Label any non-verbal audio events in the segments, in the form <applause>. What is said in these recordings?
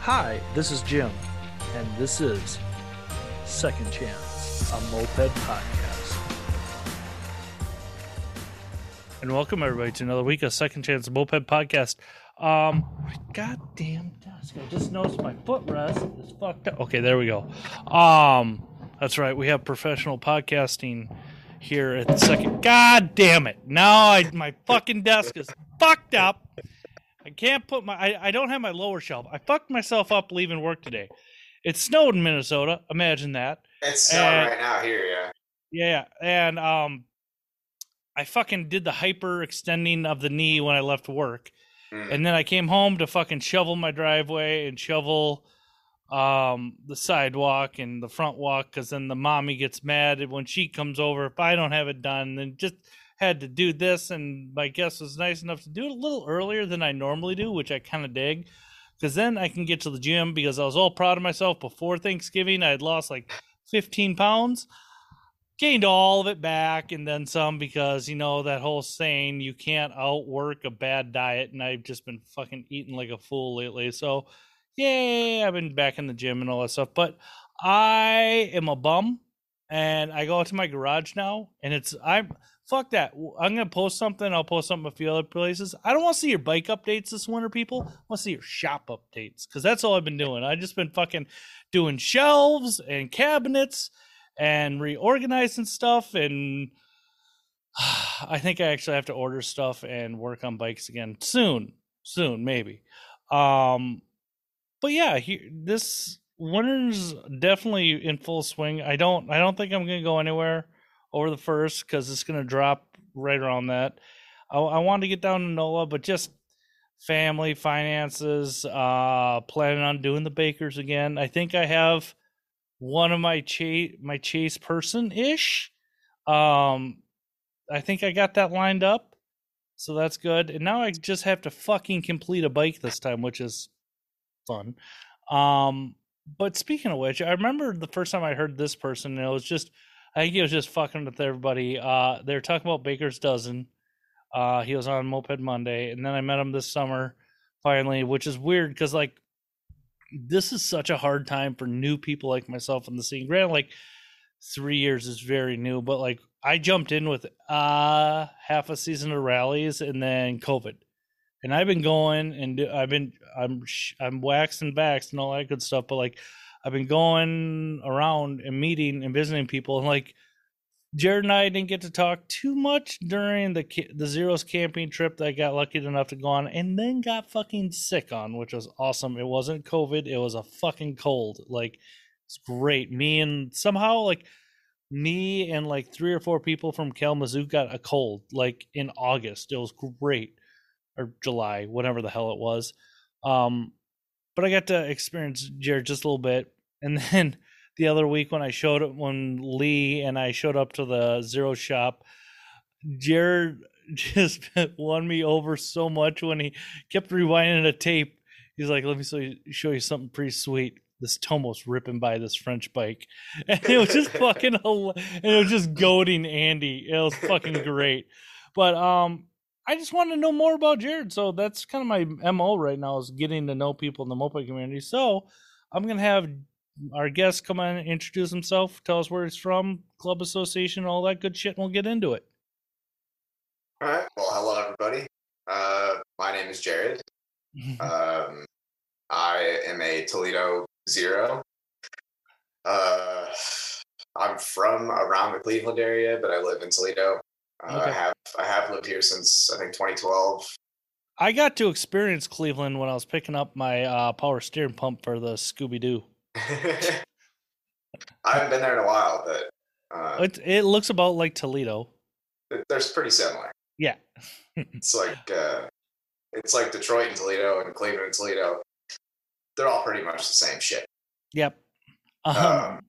Hi, this is Jim, and this is Second Chance, a moped podcast. And welcome everybody to another week of Second Chance Moped Podcast. Um, goddamn desk! I just noticed my footrest is fucked up. Okay, there we go. Um, that's right. We have professional podcasting here at the second. God damn it! Now I my fucking desk is fucked up. I can't put my. I, I don't have my lower shelf. I fucked myself up leaving work today. It snowed in Minnesota. Imagine that. It's snowing right now here, yeah. Yeah, and um, I fucking did the hyper extending of the knee when I left work, Mm. and then I came home to fucking shovel my driveway and shovel um the sidewalk and the front walk because then the mommy gets mad when she comes over if I don't have it done. Then just had to do this, and my guest was nice enough to do it a little earlier than I normally do, which I kind of dig. Because then I can get to the gym because I was all proud of myself before Thanksgiving. I had lost like 15 pounds gained all of it back and then some because you know that whole saying you can't outwork a bad diet and i've just been fucking eating like a fool lately so yay i've been back in the gym and all that stuff but i am a bum and i go out to my garage now and it's i'm fuck that i'm gonna post something i'll post something a few other places i don't want to see your bike updates this winter people i want to see your shop updates because that's all i've been doing i just been fucking doing shelves and cabinets and reorganizing stuff and <sighs> I think I actually have to order stuff and work on bikes again soon. Soon, maybe. Um but yeah, he, this winter's definitely in full swing. I don't I don't think I'm to go anywhere over the first cuz it's going to drop right around that. I, I want to get down to NOLA, but just family finances uh planning on doing the bakers again. I think I have one of my chase my chase person ish. Um, I think I got that lined up, so that's good. And now I just have to fucking complete a bike this time, which is fun. Um, but speaking of which, I remember the first time I heard this person, and it was just I think he was just fucking with everybody. Uh, they were talking about Baker's Dozen. Uh, he was on Moped Monday, and then I met him this summer finally, which is weird because like this is such a hard time for new people like myself in the scene. Granted, like three years is very new, but like I jumped in with uh half a season of rallies and then COVID, and I've been going and I've been I'm I'm waxing vaxxed and all that good stuff, but like I've been going around and meeting and visiting people and like. Jared and I didn't get to talk too much during the the zeros camping trip that I got lucky enough to go on, and then got fucking sick on, which was awesome. It wasn't COVID; it was a fucking cold. Like it's great. Me and somehow like me and like three or four people from Kalamazoo got a cold like in August. It was great, or July, whatever the hell it was. Um, but I got to experience Jared just a little bit, and <laughs> then the other week when I showed up when Lee and I showed up to the Zero shop, Jared <laughs> just won me over so much when he kept rewinding a tape. He's like, "Let me show you, something pretty sweet." This Tomos ripping by this French bike, <laughs> and it was just fucking, and it was just goading Andy. It was fucking great. But um, I just want to know more about Jared. So that's kind of my mo right now is getting to know people in the moped community. So I'm gonna have our guest come on and introduce himself, tell us where he's from, club association, all that good shit, and we'll get into it. All right. Well, hello, everybody. Uh, my name is Jared. <laughs> Um, I am a Toledo Zero. Uh, I'm from around the Cleveland area, but I live in Toledo. Uh, Okay. I have I have lived here since I think 2012. I got to experience Cleveland when I was picking up my uh, power steering pump for the Scooby Doo. <laughs> I haven't been there in a while, but uh, It it looks about like Toledo. they're pretty similar. Yeah. <laughs> It's like uh, it's like Detroit and Toledo and Cleveland and Toledo. They're all pretty much the same shit. Yep. Um, Um,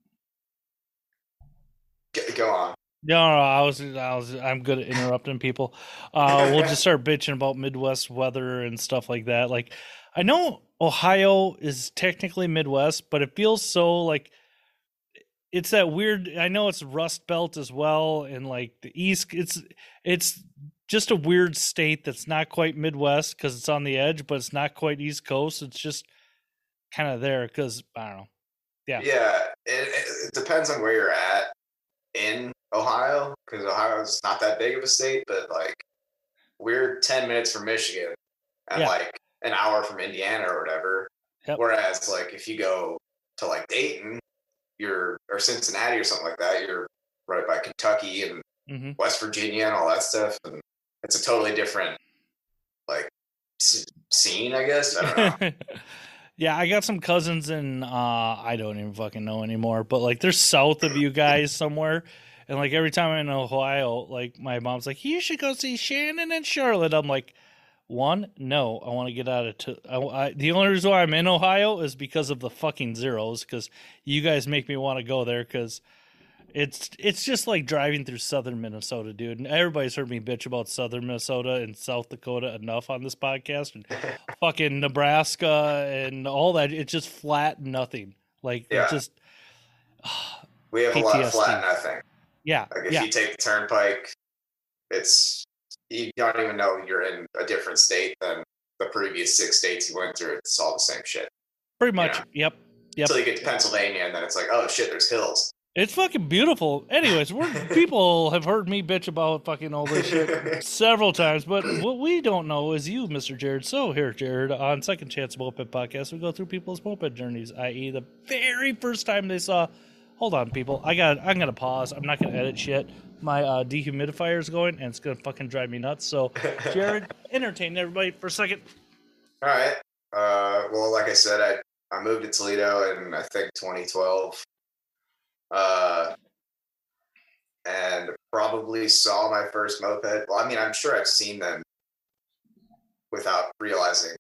go on. No, no, I was, I was, I'm good at interrupting people. Uh, we'll just start bitching about Midwest weather and stuff like that. Like, I know Ohio is technically Midwest, but it feels so like it's that weird. I know it's Rust Belt as well, and like the East. It's it's just a weird state that's not quite Midwest because it's on the edge, but it's not quite East Coast. It's just kind of there because I don't know. Yeah. Yeah. It, it, it depends on where you're at in Ohio because Ohio's not that big of a state, but like we're 10 minutes from Michigan and Yeah. like an hour from Indiana or whatever. Yep. Whereas like if you go to like Dayton, you're or Cincinnati or something like that, you're right by Kentucky and hmm West Virginia and all that stuff. And it's a totally different like scene, I guess. I don't know. <laughs> yeah, I got some cousins in uh I don't even fucking know anymore, but like they're south of you guys somewhere. And like every time I'm in Ohio, like my mom's like, "You should go see Shannon and Charlotte." I'm like, "One, no, I want to get out of t- I, I, the only reason why I'm in Ohio is because of the fucking zeros because you guys make me want to go there because it's it's just like driving through southern Minnesota, dude. And everybody's heard me bitch about southern Minnesota and South Dakota enough on this podcast, and <laughs> fucking Nebraska and all that. It's just flat nothing. Like Yeah. it's just We have a lot of flat nothing. Yeah, Like if yeah, you take the turnpike, it's you don't even know you're in a different state than the previous six states you went through. It's all the same shit. pretty much. Yep. Yep. Until you get to Pennsylvania, and then it's like, oh shit, there's hills. It's fucking beautiful. Anyways, we're <laughs> people have heard me bitch about fucking all this shit <laughs> several times, but what we don't know is you, Mr. Jared. So here, Jared, on Second Chance Moped Podcast, we go through people's moped journeys, i.e., the very first time they saw. Hold on, people. I got. I'm gonna pause. I'm not gonna edit shit. My uh, dehumidifier is going, and it's gonna fucking drive me nuts. So, <laughs> Jared, entertain everybody for a second. All right. Uh, well, like I said, I I moved to Toledo in I think 2012. Uh, and probably saw my first moped. Well, I mean, I'm sure I've seen them without realizing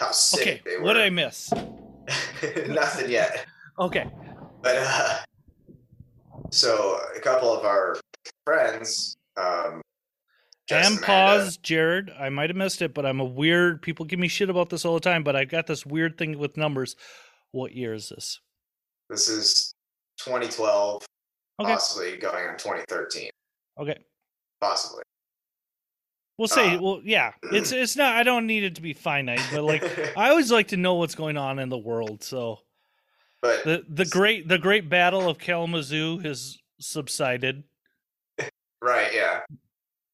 how sick Okay, they were. what did I miss? <laughs> Nothing yet. Okay, But uh, so a couple of our friends, um, and pause, Jared. I might have missed it, but I'm a weird. People give me shit about this all the time, but I got this weird thing with numbers. What year is this? This is 2012, Okay, possibly going on 2013, okay. possibly. We'll say, Uh, well, yeah. It's <clears throat> it's not. I don't need it to be finite, but like <laughs> I always like to know what's going on in the world. So but the the great the great battle of Kalamazoo has subsided. right, yeah,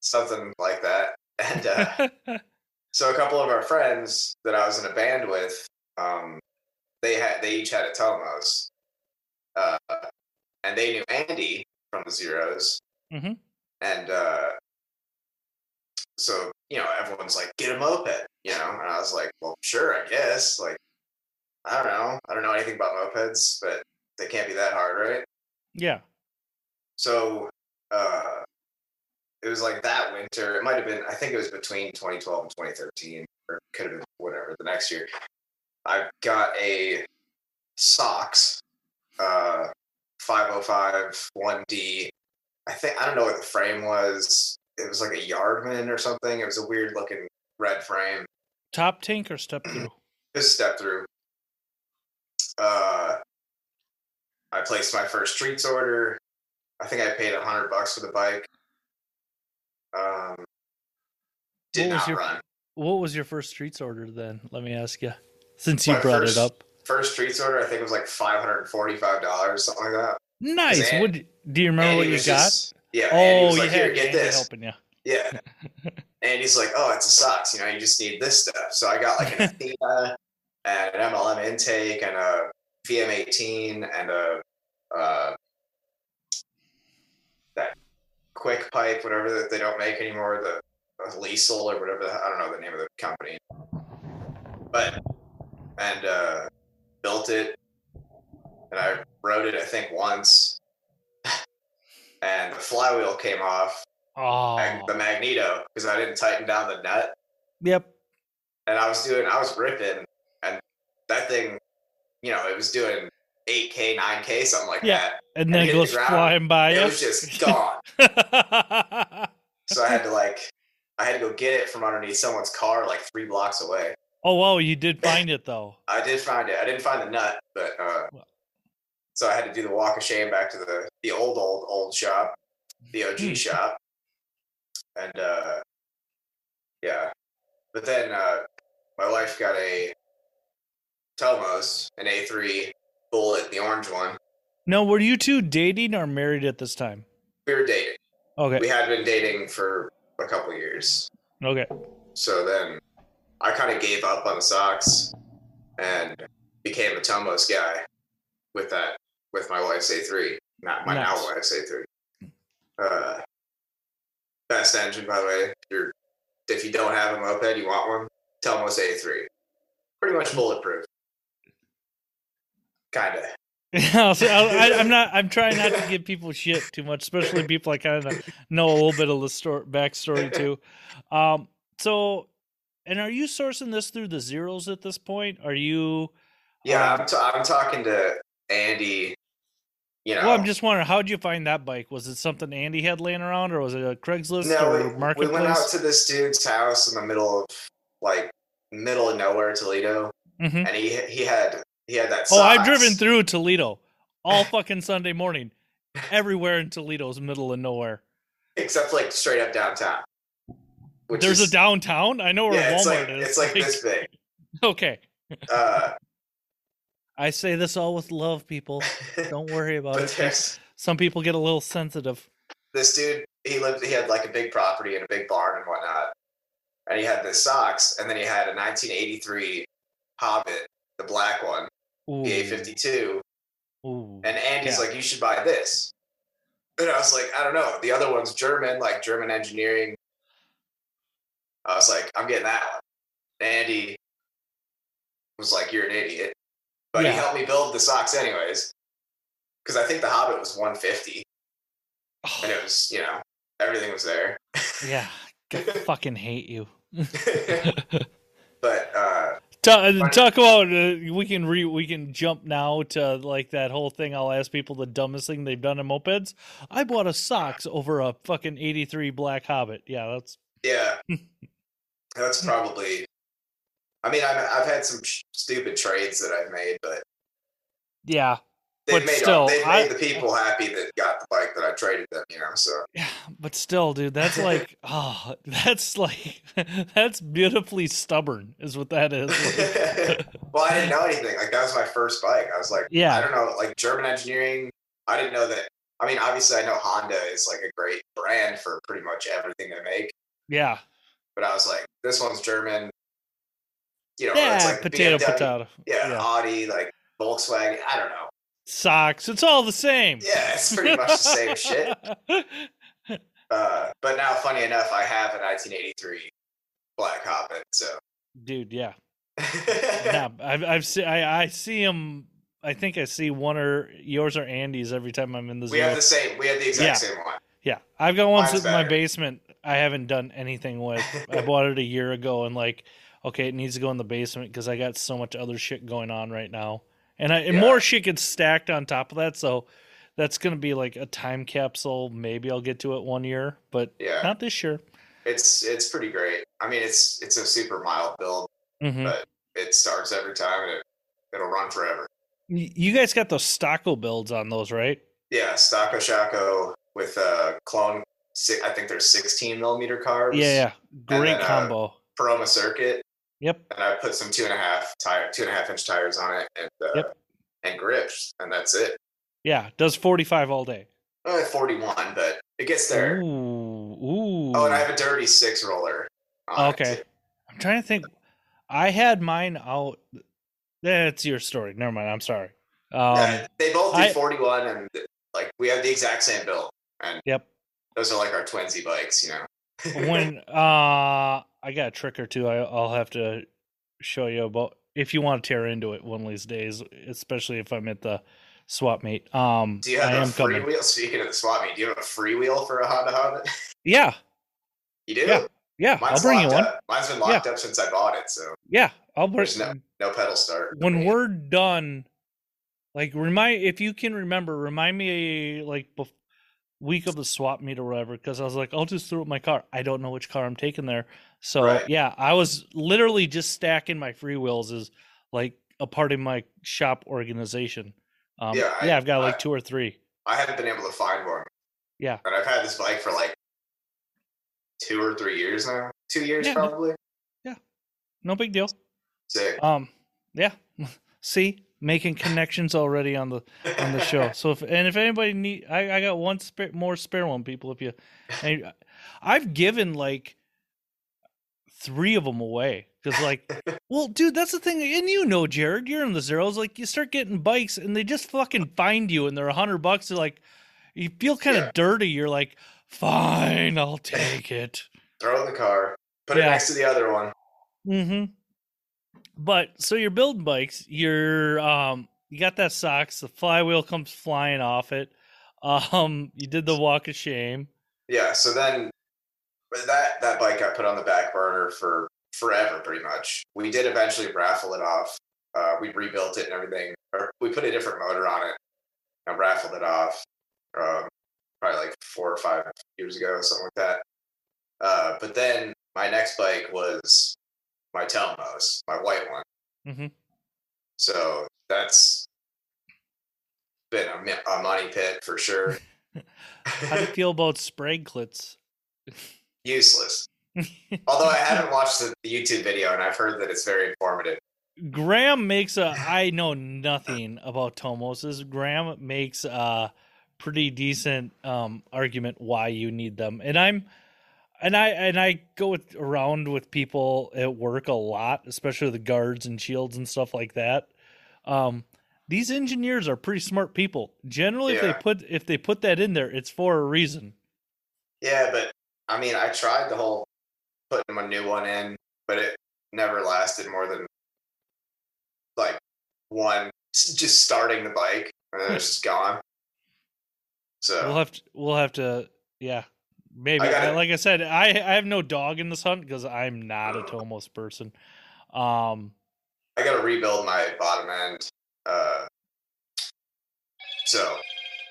something like that. <laughs> And uh, <laughs> so a couple of our friends that I was in a band with, um, they had they each had a Tomos, uh, and they knew Andy from the Zeros, Mhm. and uh, so you know everyone's like, get a moped, you know, and I was like, well, sure, I guess, like. I don't know. I don't know anything about mopeds, but they can't be that hard, right? yeah. So uh, it was like that winter. It might have been, I think it was between 2012 and 2013, or could have been whatever, the next year. I got a Sachs uh, 505 1D. I think, I don't know what the frame was. It was like a Yardman or something. It was a weird looking red frame. Top tank or step through? A step through. Uh, I placed my first streets order. I think I paid a hundred bucks for the bike. Um, did What was not your- run. What was your first streets order then? Let me ask you, since you My brought first- it up. First streets order, I think it was like five hundred and forty-five dollars, something like that. Nice. What do you remember Andy what you got? just- yeah. Oh, was like, had Here, get Andy this. helping you. Yeah. <laughs> and he's like, oh, it's a Sachs. You know, you just need this stuff. So I got like an Athena <laughs> and an MLM intake and a VM18 and a uh, that quick pipe, whatever that they don't make anymore, the uh, Liesel or whatever. the- I don't know the name of the company. But and uh, built it, and I rode it I think once, and the flywheel came off, Oh, the magneto because I didn't tighten down the nut, yep. and I was doing, I was ripping, and that thing, you know, it was doing 8k, 9k, something like Yeah, that. And And then it the goes ground. flying by It was just gone. <laughs> so I had to like, I had to go get it from underneath someone's car, like three blocks away. oh wow, you did <laughs> find it though. I did find it. I didn't find the nut, but uh, Well. so I had to do the walk of shame back to the the old old old shop, the OG Hmm. shop, and uh, yeah. But then uh, my wife got a Tomos, an A3 Bullet, the orange one. No, were you two dating or married at this time? We were dating. Okay. We had been dating for a couple years. Okay. So then I kind of gave up on the Sachs and became a Tomos guy with that, with my wife's A3. Not my now Nice. wife's A3. Uh, best engine, by the way. If, you're, if you don't have a moped, you want one, Tomos A3. Pretty much bulletproof. Kind of. Yeah, I, I'm not. I'm trying not to give people shit too much, especially people I kind of know a little bit of the story, backstory <laughs> too. Um. So, and are you sourcing this through the zeros at this point? Are you? Yeah, Um, I'm, t- I'm talking to Andy. You know, Well, I'm just wondering, how did you find that bike? Was it something Andy had laying around, or was it a Craigslist no, or we, we went out to this dude's house in the middle of like middle of nowhere, Toledo, Mhm. and he he had he had that. Oh, I've driven through Toledo all <laughs> fucking Sunday morning. Everywhere in Toledo's middle of nowhere. except like straight up downtown. There's is, a downtown. I know where yeah, Walmart it's like is. it's like this big. <laughs> Okay. Uh, I say this all with love, people. <laughs> Don't worry about it. Some people get a little sensitive. this dude. He lived. He had like a big property and a big barn and whatnot. And he had the Sachs, and then he had a 1983 Hobbit, the black one, Ooh. the A52. Ooh. And Andy's Yeah. like, you should buy this. And I was like, I don't know. The other one's German, like German engineering. I was like, I'm getting that one. Andy was like, you're an idiot. But Yeah. he helped me build the Sachs anyways. Because I think the Hobbit was 150 and it was, you know, everything was there. yeah. <laughs> I fucking hate you. <laughs> but uh, talk, talk about uh, we can re we can jump now to like that whole thing. I'll ask people the dumbest thing they've done in mopeds. I bought a Sachs over a fucking eighty three Black Hobbit. Yeah, that's yeah, <laughs> that's probably. I mean, I've, I've had some sh- stupid trades that I've made, but yeah. They've But made still, they've I- made the people happy that got the bike that I traded them. You know, so Yeah, but still, dude, that's like, <laughs> oh, that's like, <laughs> that's beautifully stubborn, is what that is. <laughs> well, I didn't know anything. Like that was my first bike. I was like, Yeah. I don't know, like German engineering. I didn't know that. I mean, obviously, I know Honda is like a great brand for pretty much everything they make. yeah, But I was like, this one's German. You know, it's like potato, BMW, potato. Yeah, Yeah. Audi, like Volkswagen. I don't know. Sachs, it's all the same. Yeah, it's pretty much the same shit. <laughs> Uh, but now, funny enough, I have a 1983 Black Hobbit. So, dude, yeah, <laughs> yeah. I've, I've seen, I, I see them. I think I see one or yours or Andy's every time I'm in the Zoo. we have the same. We have the exact Yeah. same one. Yeah, I've got one in my basement. I haven't done anything with. I bought it a year ago, and like, okay, it needs to go in the basement because I got so much other shit going on right now, and I and Yeah. more shit gets stacked on top of that. So that's gonna be like a time capsule. Maybe I'll get to it one year, but Yeah. not this year. It's it's pretty great. I mean, it's it's a super mild build. hmm But- It starts every time, and it it'll run forever. You guys got those Stocko builds on those, right? Yeah, Stocko Shaco with a clone. I think there's 16 millimeter carbs. Yeah, yeah, great uh, combo. Peroma circuit, Yep. and I put some two and a half tire, two and a half inch tires on it, and uh, Yep. and grips, and that's it. Yeah, does forty five all day. Uh, 41, but it gets there. Ooh, ooh. Oh, and I have a dirty six roller. Okay. I'm trying to think. I had mine out. That's your story. Never mind. I'm sorry. Um, yeah, they both do I- 41, and like we have the exact same build, and Yep. those are like our twinsy bikes, you know. when <laughs> uh, I got a trick or two, I, I'll have to show you about if you want to tear into it one of these days, especially if I'm at the swap meet. Um, Do you have am a free coming. wheel? Speaking of the swap meet, do you have a free wheel for a Honda Hobbit? Yeah, You do? Yeah, yeah. Mine's I'll bring you one. Up. Mine's been locked up since I bought it, so Yeah, I'll bring. no no pedal start. when we're done, like remind if you can remember, remind me like bef- week of the swap meet or whatever, because I was like, I'll just throw up my car. I don't know which car I'm taking there, so Right. yeah, I was literally just stacking my free wheels as like a part of my shop organization. Um, Yeah, yeah, I- I've got like I- two or three. I haven't been able to find one. Yeah. And I've had this bike for like two or three years now. Two years probably. Yeah, no- probably. No big deal. Sick. Um, yeah, <laughs> See, making connections already on the on the show. So if and if anybody need, I, I got one spare, more spare one, people. If you, and I've given like three of them away because like, <laughs> well, dude, that's the thing, and you know, Jared, you're in the zeros. Like, you start getting bikes, and they just fucking find you, and they're a hundred bucks. They're like, you feel kind of yeah. dirty. You're like, fine, I'll take it. Throw in the car. Put yeah. it next to the other one. Mm-hmm. But so you're building bikes. You're um you got that Sachs. The flywheel comes flying off it. Um, you did the walk of shame. Yeah. So then that that bike got put on the back burner for forever, pretty much. We did eventually raffle it off. Uh, we rebuilt it and everything. Or we put a different motor on it and raffled it off. Um, probably like four or five years ago, something like that. Uh, but then my next bike was my Tomos, my white one. Mm-hmm. So that's been a, a, money pit for sure. <laughs> How do you feel about spray Spraglets? Useless. <laughs> Although I haven't watched the YouTube video and I've heard that it's very informative. Graham makes a. <laughs> I know nothing about Tomoses. Graham makes a pretty decent um, argument why you need them, and I'm and I and I go with, around with people at work a lot, especially the guards and shields and stuff like that. Um, these engineers are pretty smart people. Generally, yeah. if they put if they put that in there, it's for a reason. Yeah, but I mean, I tried the whole putting a new one in, but it never lasted more than like one just starting the bike, and then it's just gone. So we'll have to we'll have to yeah Maybe, I like I said, I I have no dog in this hunt because I'm not a Tomos person. Um, I got to rebuild my bottom end. Uh, so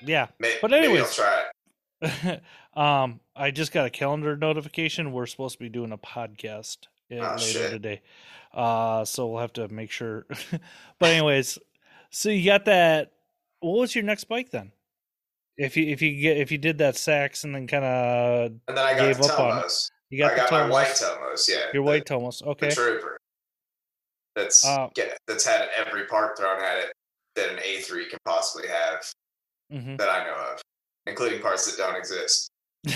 yeah, may, but anyway, I'll try it. <laughs> um, I just got a calendar notification. We're supposed to be doing a podcast oh, later shit. today. Uh, so we'll have to make sure. <laughs> but anyways, so you got that. What was your next bike then? If you if you get if you did that Sachs and then kind of and then I got gave up on it. You got, I got my white Tomos, yeah. Your the, white Tomos, okay. The Trooper. That's uh, get, that's had every part thrown at it that an A3 can possibly have mm-hmm. that I know of, including parts that don't exist. <laughs>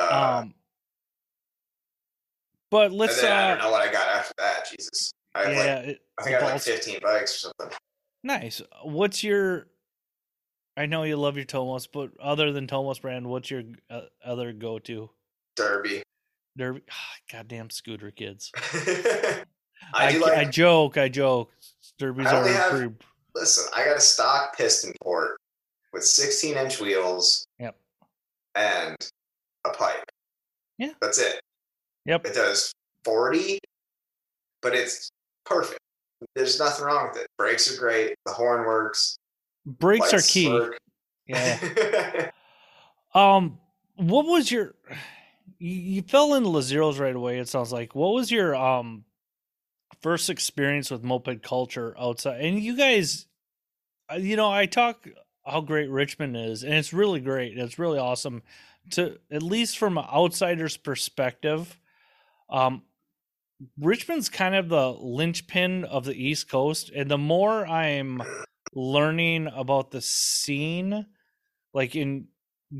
uh, um, but let's. Then, uh, I don't know what I got after that. Jesus, I yeah, like, it, I think I had like 15 bikes or something. Nice. What's your I know you love your Tomos, but other than Tomos brand, what's your uh, other go to? Derby. Derby. Oh, goddamn scooter kids. <laughs> I, I, like, I, joke. I joke. Derbies are have. Listen, I got a stock piston port with 16 inch wheels. Yep. And a pipe. Yeah. That's it. Yep. It does 40, but it's perfect. There's nothing wrong with it. Brakes are great. The horn works. Brakes are key. Yeah. <laughs> um, what was your? You, you fell into the zeros right away. It sounds like. What was your um first experience with moped culture outside? And you guys, uh, you know, I talk how great Richmond is, and it's really great. It's really awesome to at least from an outsider's perspective. Um, Richmond's kind of the linchpin of the East Coast, and the more I'm learning about the scene like in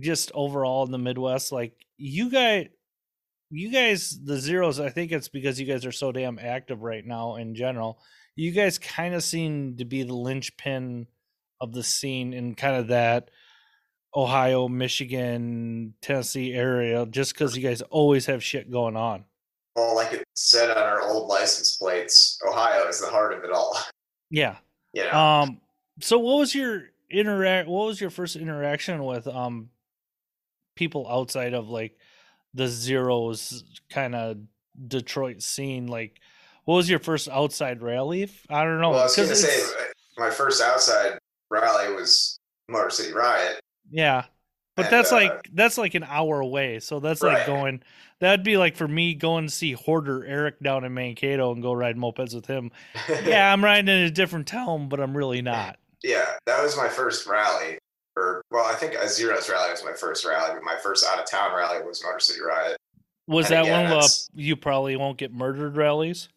just overall in the midwest like you guys you guys the zeros i think it's because you guys are so damn active right now in general you guys kind of seem to be the linchpin of the scene in kind of that ohio michigan tennessee area just because you guys always have shit going on. Well like it said on our old license plates ohio is the heart of it all. Yeah. Yeah um so what was your interact what was your first interaction with um people outside of like the zeros kind of Detroit scene like what was your first outside rally? I don't know. Well, I was gonna say my first outside rally was Motor City Riot. Yeah. But and, that's uh, like that's like an hour away. So that's right. like going that'd be like for me going to see Hoarder Eric down in Mankato and go ride mopeds with him. <laughs> yeah, I'm riding in a different town, but I'm really <laughs> not yeah, that was my first rally. Or well, I think a zeros rally was my first rally, but my first out of town rally was Motor City Riot. Was and that again, one of you probably won't get murdered rallies?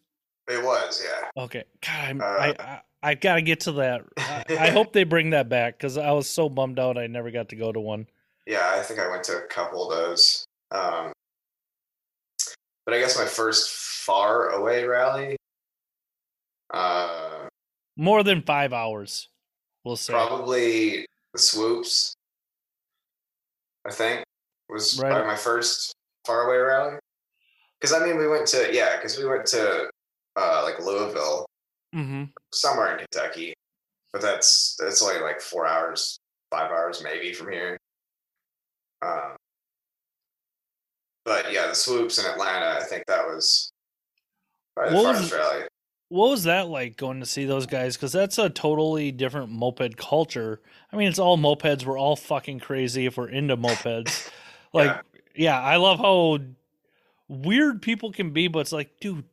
It was, yeah. Okay, God, Uh, I, I I gotta get to that. I, I <laughs> hope they bring that back because I was so bummed out I never got to go to one. Yeah, I think I went to a couple of those. Um, but I guess my first far away rally, uh, More than five hours, we'll say. probably the swoops. I think was Right. probably my first faraway rally. Because I mean, we went to yeah, because we went to uh, like Louisville, hmm somewhere in Kentucky, but that's that's only like four hours, five hours maybe from here. Um, but yeah, the swoops in Atlanta, I think that was probably the What was- rally. What was that like going to see those guys? Because that's a totally different moped culture. I mean, it's all mopeds. We're all fucking crazy if we're into mopeds. <laughs> Like, Yeah. yeah, I love how weird people can be, but it's like, dude,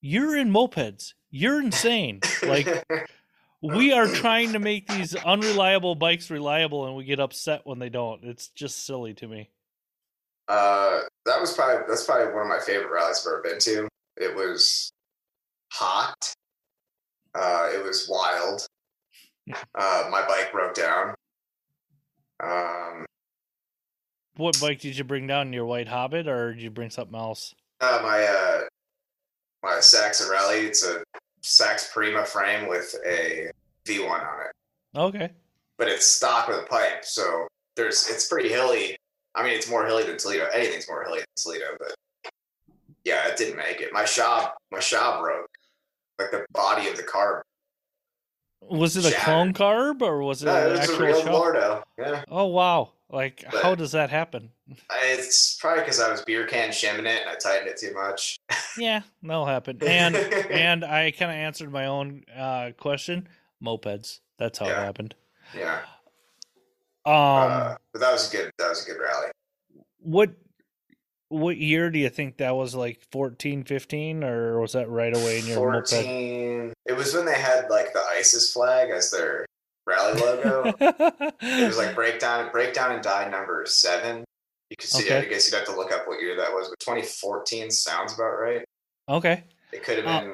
you're in mopeds. You're insane. Like, we are trying to make these unreliable bikes reliable, and we get upset when they don't. It's just silly to me. uh, that was probably that's probably one of my favorite rallies I've ever been to. It was hot. Uh, it was wild. <laughs> Uh, my bike broke down. Um, What bike did you bring down? Your white Hobbit, or did you bring something else? Uh, my uh, my Saxa Rally. It's a Sachs Prima frame with a V1 on it, Okay. but it's stock with a pipe. So there's it's pretty hilly. I mean, it's more hilly than Toledo. Anything's more hilly than Toledo, but yeah, it didn't make it. My shop, my shop broke. Like the body of the carb. Was it a clone carb or was it No, an it was a real shop? Yeah, Oh wow! Like, But- how does that happen? it's probably because I was beer can shimming it and I tightened it too much. <laughs> Yeah, that'll happen. And <laughs> and I kind of answered my own uh, question. Mopeds. That's how it happened. yeah, Um, uh, but that was a good. That was a good rally. what what year do you think that was? Like 14, 15, or was that right away in your moped? 14 it was when they had like the isis flag as their rally logo <laughs> it was like breakdown breakdown and die number seven you could see i guess you'd have to look up what year that was but 2014 sounds about right okay. it could have Uh, been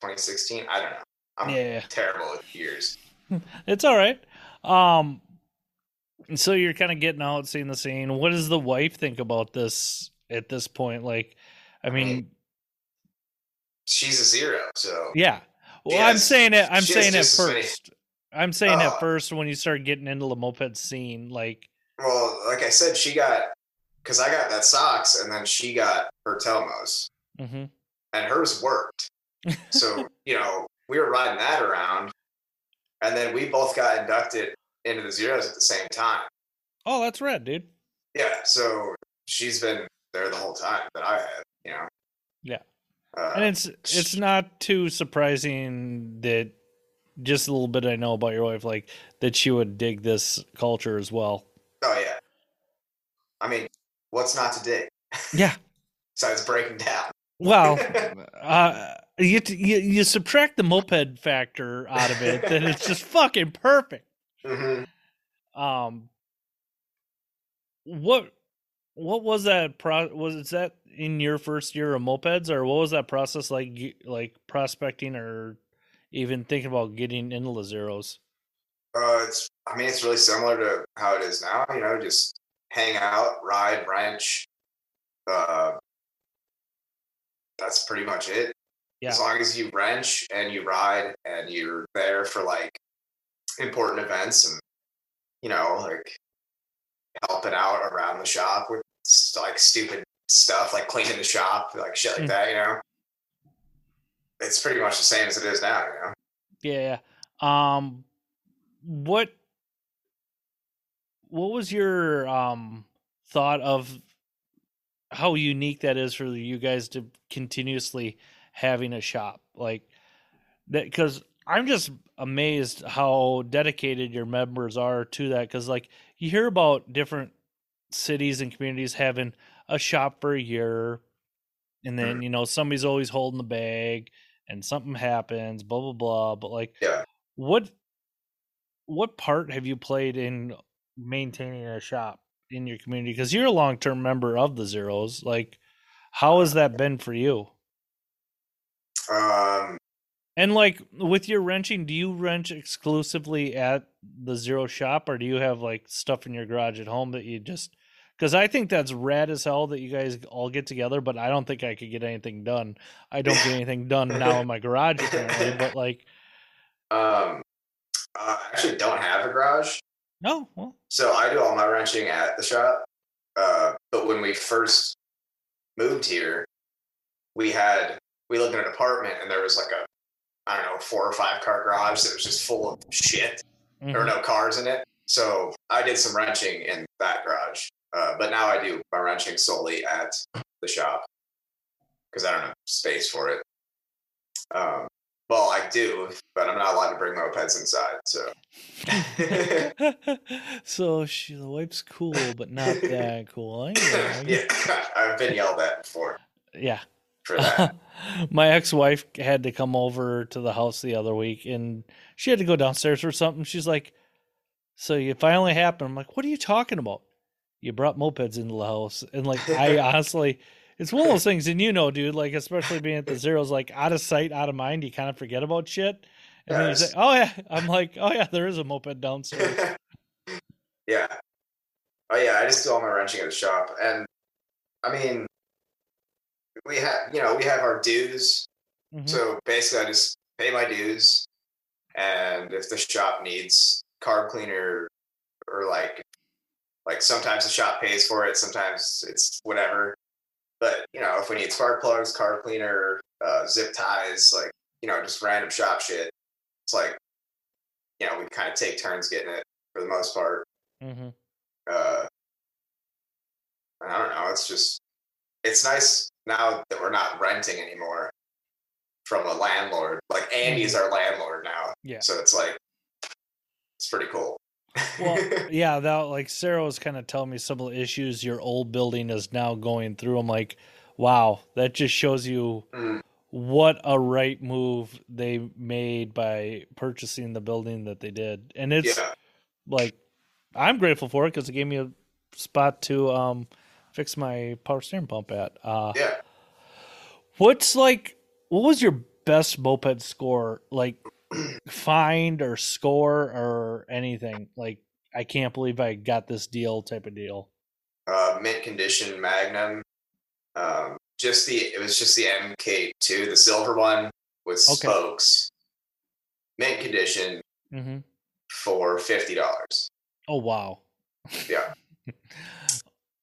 2016 i don't know i'm Yeah. terrible years <laughs> It's all right. Um, so you're kind of getting out, seeing the scene. What does the wife think about this at this point? Like, I mean, mean, she's a zero so yeah. Well, I'm saying it. I'm saying it first. I'm saying Uh, it first when you start getting into the moped scene. Like, well like i said she got because i got that Sachs and then she got her Tomos hmm and hers worked. So, <laughs> you know, we were riding that around and then we both got inducted into the zeros at the same time. oh, that's red, dude. Yeah. So she's been there the whole time that I had, you know. Yeah. Uh, And it's it's not too surprising that just a little bit I know about your wife, like that she would dig this culture as well. oh yeah. I mean, what's not to dig Yeah. <laughs> besides breaking down? Well, <laughs> uh, you, you you subtract the moped factor out of it, then it's just fucking perfect. Hmm Um, what what was that? Pro- was is that in your first year of mopeds, or what was that process like? Like prospecting, or even thinking about getting into the zeros? Uh, it's, I mean, it's really similar to how it is now, you know, just hang out, ride, wrench. Uh, that's pretty much it. Yeah. As long as you wrench and you ride and you're there for like important events and, you know, like helping out around the shop with like stupid stuff, like cleaning the shop, like shit like Mm. that, you know. It's pretty much the same as it is now, you know. Yeah. yeah. Um, what what was your um thought of how unique that is for you guys to continuously having a shop like that? Because I'm just amazed how dedicated your members are to that. Because like you hear about different cities and communities having a shop for a year, and then you know somebody's always holding the bag and something happens, blah blah blah. But like, Yeah. what what part have you played in maintaining a shop in your community? Because you're a long term member of the Zeros. Like, how has that been for you? Um, And like with your wrenching, do you wrench exclusively at the zero shop or do you have like stuff in your garage at home that you just because I think that's rad as hell that you guys all get together, but I don't think I could get anything done. I don't get anything done now in my garage apparently, <laughs> but like um, I actually don't have a garage, no, well, so I do all my wrenching at the shop. Uh, but when we first moved here, we had we lived in an apartment, and there was like a I don't know four or five car garage that was just full of shit. There were mhm. no cars in it, so I did some wrenching in that garage. Uh, but now I do my wrenching solely at the shop because I don't have space for it. Um, well, I do, but I'm not allowed to bring mopeds inside. So <laughs> so she the wife's cool, but not <laughs> that cool. I get it, I get yeah, <laughs> I've been yelled at before yeah. For that. <laughs> my ex-wife had to come over to the house the other week and she had to go downstairs for something. She's like so it finally happened. I'm like what are you talking about? You brought mopeds into the house. And like i <laughs> honestly it's one of those things and you know dude like especially being at the zeros like out of sight out of mind you kind of forget about shit. And then you say oh yeah. I'm like oh yeah there is a moped downstairs. <laughs> Yeah. Oh yeah, I just do all my wrenching at the shop, and I mean, we have you know we have our dues. Mhm. So basically, I just pay my dues, and if the shop needs carb cleaner or like like sometimes the shop pays for it, sometimes it's whatever. But you know, if we need spark plugs, carb cleaner, uh, zip ties, like you know, just random shop shit, it's like you know we kind of take turns getting it for the most part. Mm-hmm. Uh, I don't know. It's just it's nice now that we're not renting anymore from a landlord. Like Andy's our landlord now. Yeah. So it's like it's pretty cool. well <laughs> yeah that like sarah was kind of telling me some of the issues your old building is now going through i'm like wow that just shows you Mm, what a right move they made by purchasing the building that they did and it's yeah. like i'm grateful for it because it gave me a spot to um fix my power steering pump at uh Yeah. what's like what was your best moped score like <clears throat> find or score or anything like i can't believe i got this deal type of deal Uh, mint condition Magnum. Um, just the it was just the MK2, the silver one with Okay. spokes. Mint condition mm-hmm. for fifty dollars. oh wow Yeah. <laughs>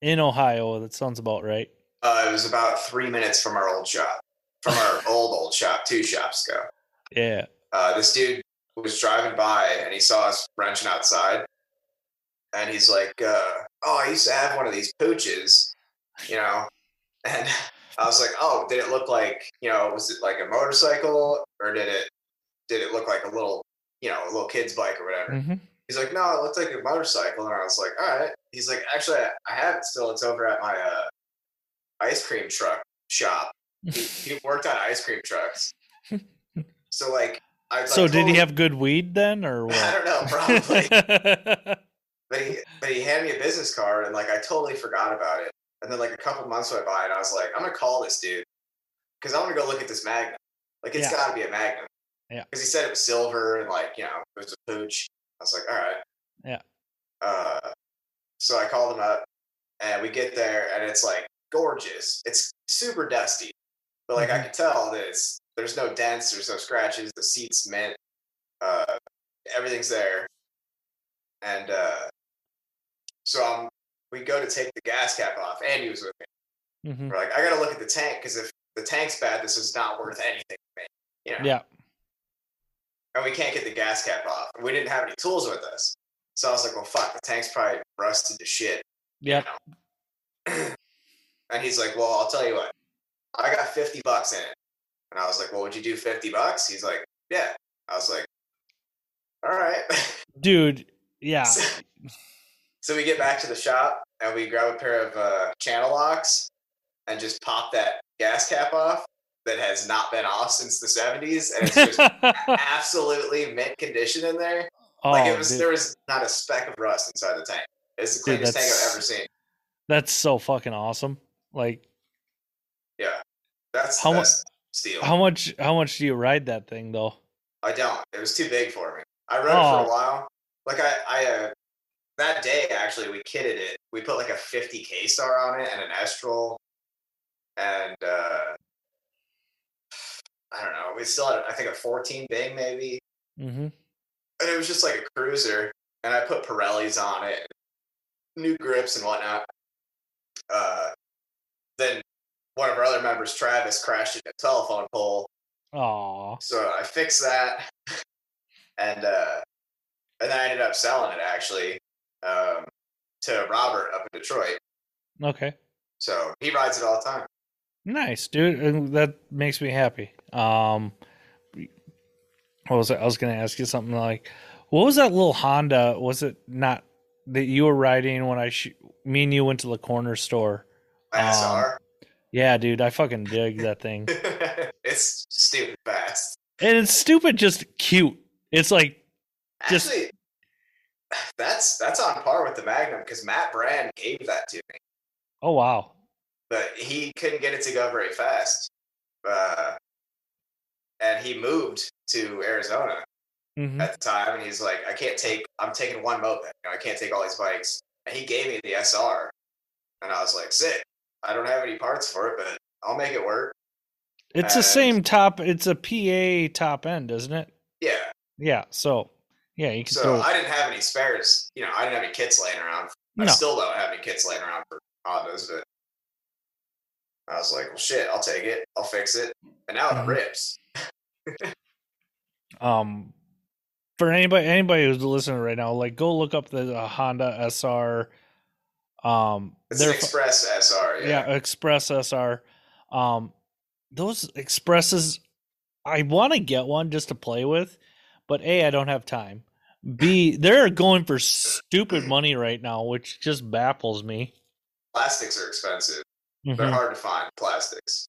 in ohio that sounds about right. Uh, it was about three minutes from our old shop, from our <laughs> old old shop, two shops ago. yeah. Uh, this dude was driving by and he saw us wrenching outside. And he's like uh, oh i used to have one of these Puches you know? <laughs> And i was like oh did it look like you know was it like a motorcycle or did it did it look like a little you know a little kid's bike or whatever? Mm-hmm. He's like no it looked like a motorcycle and i was like all right he's like actually i, I have it still it's over at my uh, ice cream truck shop he, <laughs> he worked on ice cream trucks <laughs> so like I, so like, did he have good weed then or <laughs> I don't know, probably. but he but he handed me a business card and like I totally forgot about it. And then like a couple months went by and I was like, I'm gonna call this dude because I want to go look at this Magnum. Like it's Yeah. got to be a Magnum. Yeah. Because he said it was silver and like you know it was a Puch. I was like, all right. Yeah. Uh, so I called him up and we get there and it's like gorgeous. It's super dusty, but like I Mhm. can tell that it's there's no dents, there's no scratches. The seats mint. Uh, everything's there. And uh, so um, we go to take the gas cap off. Andy was with me. Mhm. We're like, I gotta look at the tank because if the tank's bad, this is not worth anything to me. You know? yeah And we can't get the gas cap off. We didn't have any tools with us. So I was like, well, fuck, the tank's probably rusted to shit. yeah <clears throat> And he's like, well, I'll tell you what, I got 50 bucks in it. And I was like, well, would you do 50 bucks? He's like, yeah. I was like, all right. <laughs> dude yeah So, so we get back to the shop and we grab a pair of uh, channel locks and just pop that gas cap off that has not been off since the 70s. And it's just <laughs> absolutely mint condition in there. oh, Like it was, dude, there was not a speck of rust inside the tank. It's the cleanest tank I've ever seen. that's so fucking awesome like Yeah, that's How much steal. How much? How much do you ride that thing though? I don't. It was too big for me. I rode it for Oh. a while. Like I, I uh, that day actually we kitted it. We put like a 50 K star on it and an Estral, and uh, I don't know. We still had I think a 14 Bing maybe, Mm-hmm. and it was just like a cruiser. And I put Pirellis on it, new grips and whatnot. Uh, then one of our other members, Travis, crashed into a telephone pole. Aw. So I fixed that, <laughs> and uh, and then I ended up selling it actually um, to Robert up in Detroit. Okay. So he rides it all the time. Nice, dude. That makes me happy. Um, what was it? I was going to ask you something like, what was that little Honda? Was it not that you were riding when I, sh- me and you went to the corner store? Um, Yeah, dude, I fucking dig that thing. <laughs> it's stupid fast. And it's stupid, just cute. It's like, Just- Actually, that's that's on par with the Magnum because Matt Brand gave that to me, oh wow, but he couldn't get it to go very fast. Uh, and he moved to Arizona hmm at the time, and he's like, "I can't take. I'm taking one moped. You know, I can't take all these bikes." And he gave me the SR, and I was like, "Sick. I don't have any parts for it, but I'll make it work." it's the same top. It's a PA top end, isn't it? Yeah. Yeah. So, yeah, you can So throw. I didn't have any spares. You know, I didn't have any kits laying around. I No. still don't have any kits laying around for Hondas, but I was like, "Well, shit. I'll take it. I'll fix it." And now Mhm. it rips. Um for anybody anybody who's listening right now like go look up the uh, honda sr um It's an Express SR. yeah. Yeah. express sr um those expresses i want to get one just to play with but a i don't have time b <laughs> they're going for stupid money right now which just baffles me Plastics are expensive. They're Mhm. hard to find. Plastics.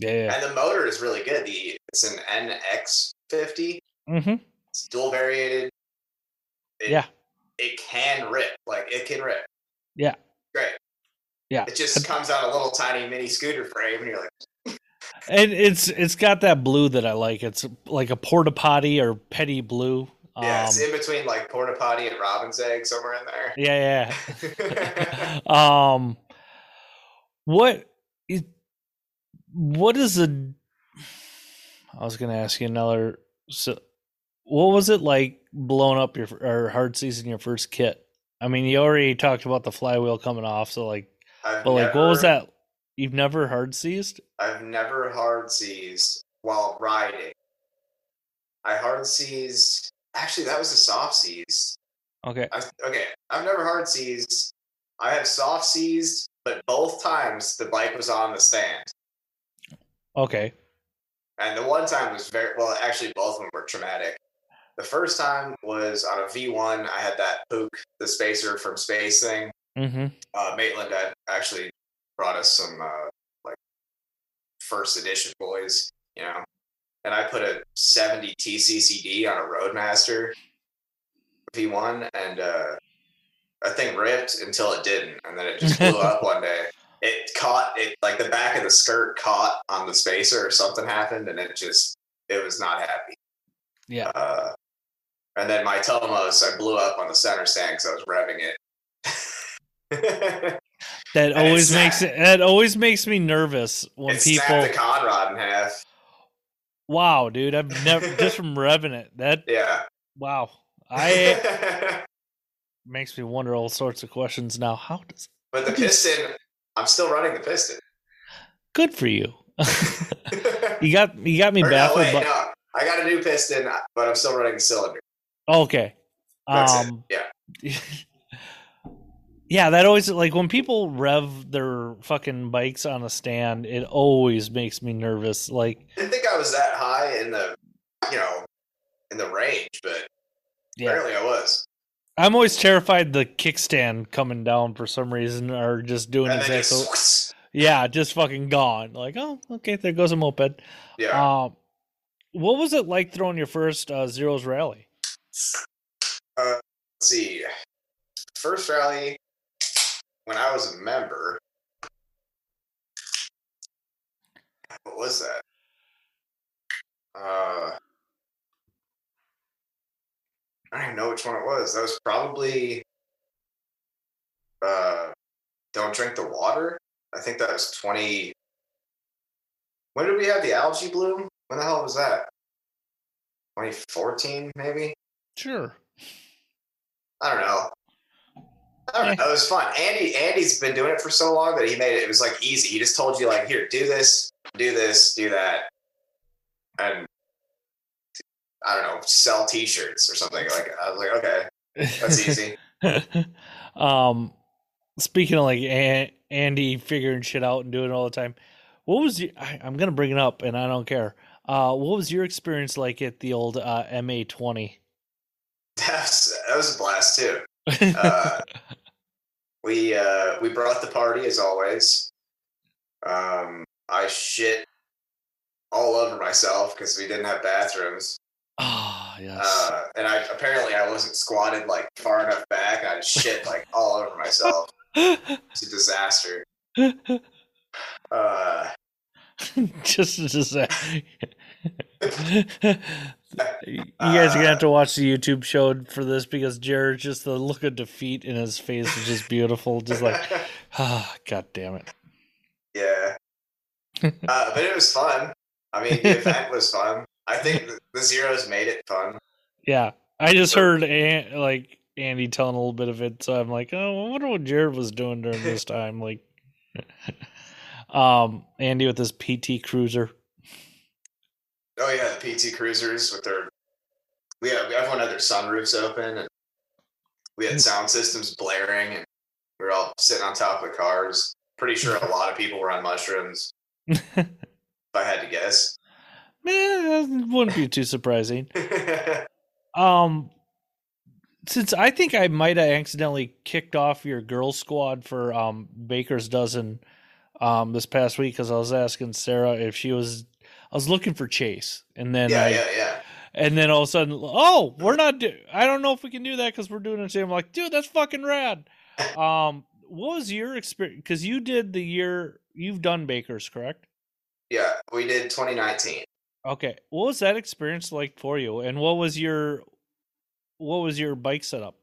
Yeah And the motor is really good. The it's an NX50. hmm It's dual variated. It, Yeah. It can rip. Like it can rip. Yeah. Great. yeah It just comes out a little tiny mini scooter frame, and you're like, <laughs> and it's it's got that blue that i like it's like a porta potty or petty blue yeah, um, it's in between like porta potty and robin's egg somewhere in there. Yeah, yeah. <laughs> <laughs> um, what what is a? I was gonna ask you another. So, what was it like blowing up your or hard season your first kit? I mean, you already talked about the flywheel coming off, so like, I've but like, what was that? You've never hard seized? I've never hard seized while riding. I hard seized. Actually, that was a soft seize. Okay, I, okay, I've never hard seized. I have soft seized, but both times the bike was on the stand. Okay, And the one time was very well. Actually, both of them were traumatic. The first time was on a V1. I had that Pook, the spacer from Space thing. mm-hmm. Uh, Maitland had actually brought us some uh, like first edition boys, you know. And I put a 70 TCCD on a Roadmaster V1, and uh, that thing ripped until it didn't, and then it just blew <laughs> up one day. It caught it like the back of the skirt caught on the spacer, or something happened, and it just it was not happy. Yeah. Uh, and then my Tomos, I blew up on the center stand because I was revving it. <laughs> That And it always makes it. That always makes me nervous when it people. the conrod in half. Wow, dude, I've never <laughs> just from revving it. That Yeah. wow, I <laughs> makes me wonder all sorts of questions now. How does but the piston, I'm still running the piston. good for you? <laughs> you got you got me <laughs> Or no, baffled, wait, but no. I got a new piston, but I'm still running the cylinder. okay. That's um, it. Yeah. <laughs> yeah, that always like when people rev their fucking bikes on a stand, it always makes me nervous. Like, I didn't think I was that high in the, you know, in the range, but yeah, apparently I was. I'm always terrified the kickstand coming down for some reason or just doing And exactly. just, Yeah, just fucking gone. Like, oh, okay, there goes a moped. yeah. Um, what was it like throwing your first uh, zeros rally? Uh, let's see. First rally, when I was a member, what was that? Uh, I don't even know which one it was. That was probably uh, "Don't Drink the Water." I think that was twenty. When did we have the algae bloom? When the hell was that? 2014, maybe. Sure. I don't know. I don't know. It was fun. Andy Andy's been doing it for so long that he made it. It was like easy. He just told you like, here, do this, do this, do that, and I don't know, sell T-shirts or something. Like I was like, okay, that's <laughs> easy. um, speaking of like a- Andy figuring shit out and doing it all the time, what was your, I, I'm gonna bring it up and I don't care. Uh, what was your experience like at the old uh, MA twenty? That's that was a blast too. <laughs> Uh, we uh, we brought the party as always. Um, I shit all over myself because we didn't have bathrooms. Ah, yes. Uh, and I apparently I wasn't squatted like far enough back. I shit like all over myself. <laughs> It's a disaster. <laughs> Uh, Just a disaster. <laughs> you guys are gonna have to watch the YouTube show for this because Jared just the look of defeat in his face is just beautiful. Just like, ah, god damn it. yeah, uh, but it was fun. I mean, the event was fun. I think the, zeros made it fun. Yeah, I just heard An- like Andy telling a little bit of it, so I'm like, oh, I wonder what Jared was doing during this <laughs> time. Like, um, Andy with his PT Cruiser. Oh yeah, the PT Cruisers with their we have everyone had their sunroofs open and we had sound systems blaring and we were all sitting on top of the cars. Pretty sure a <laughs> lot of people were on mushrooms, if I had to guess. Eh, that wouldn't be too surprising. <laughs> Um, since I think I might have accidentally kicked off your girl squad for um Baker's dozen um this past week because I was asking Sarah if she was I was looking for Chase and then yeah, I yeah, yeah. and then all of a sudden oh we're not do- I don't know if we can do that because we're doing it. today. I'm like dude that's fucking rad. <laughs> Um, what was your experience? Because you did the year you've done Baker's correct? Yeah, we did 2019. Okay, what was that experience like for you? And what was your what was your bike setup?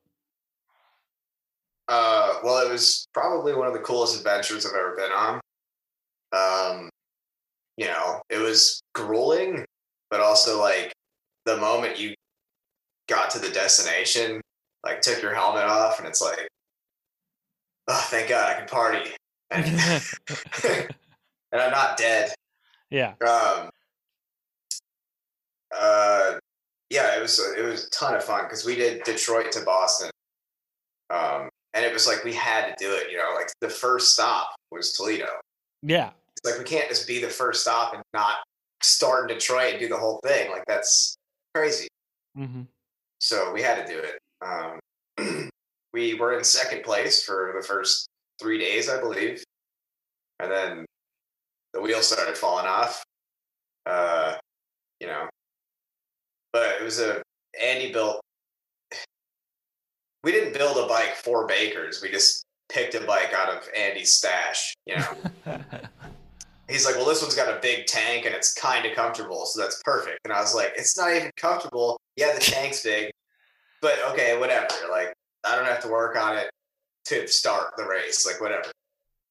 Uh, well, it was probably one of the coolest adventures I've ever been on. Um, you know, it was grueling, but also like the moment you got to the destination, like took your helmet off, and it's like, oh, thank God I can party, and, <laughs> <laughs> and I'm not dead. yeah. Um, uh, yeah, it was it was a ton of fun because we did Detroit to Boston, um, and it was like we had to do it. You know, like the first stop was Toledo. Yeah. It's like we can't just be the first stop and not start in Detroit and do the whole thing. Like that's crazy. hmm So we had to do it. Um, <clears throat> we were in second place for the first three days, I believe, and then the wheels started falling off. Uh, you know, but it was a Andy built. <sighs> We didn't build a bike for bakers. We just picked a bike out of Andy's stash. You know, <laughs> he's like, "Well, this one's got a big tank and it's kind of comfortable, so that's perfect." And I was like, "It's not even comfortable. Yeah, the tank's big, but okay, whatever. Like, I don't have to work on it to start the race. Like, whatever."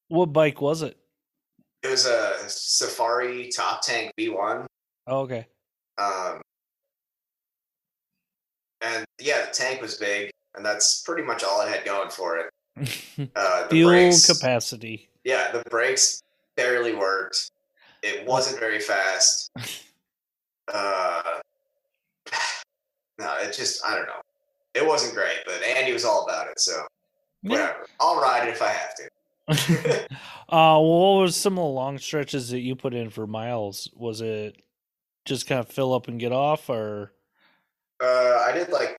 what bike was it? It was a Safari Top Tank V1. Oh, okay. Um, and yeah, the tank was big, and that's pretty much all it had going for it. <laughs> Uh, the Fuel brakes, capacity. yeah, the brakes barely worked. It wasn't very fast. <laughs> Uh, <sighs> no, it just I don't know. It wasn't great, but Andy was all about it, so Yeah. whatever. I'll ride it if I have to. <laughs> uh, what was some of the long stretches that you put in for miles? Was it just kind of fill up and get off, or Uh, I did like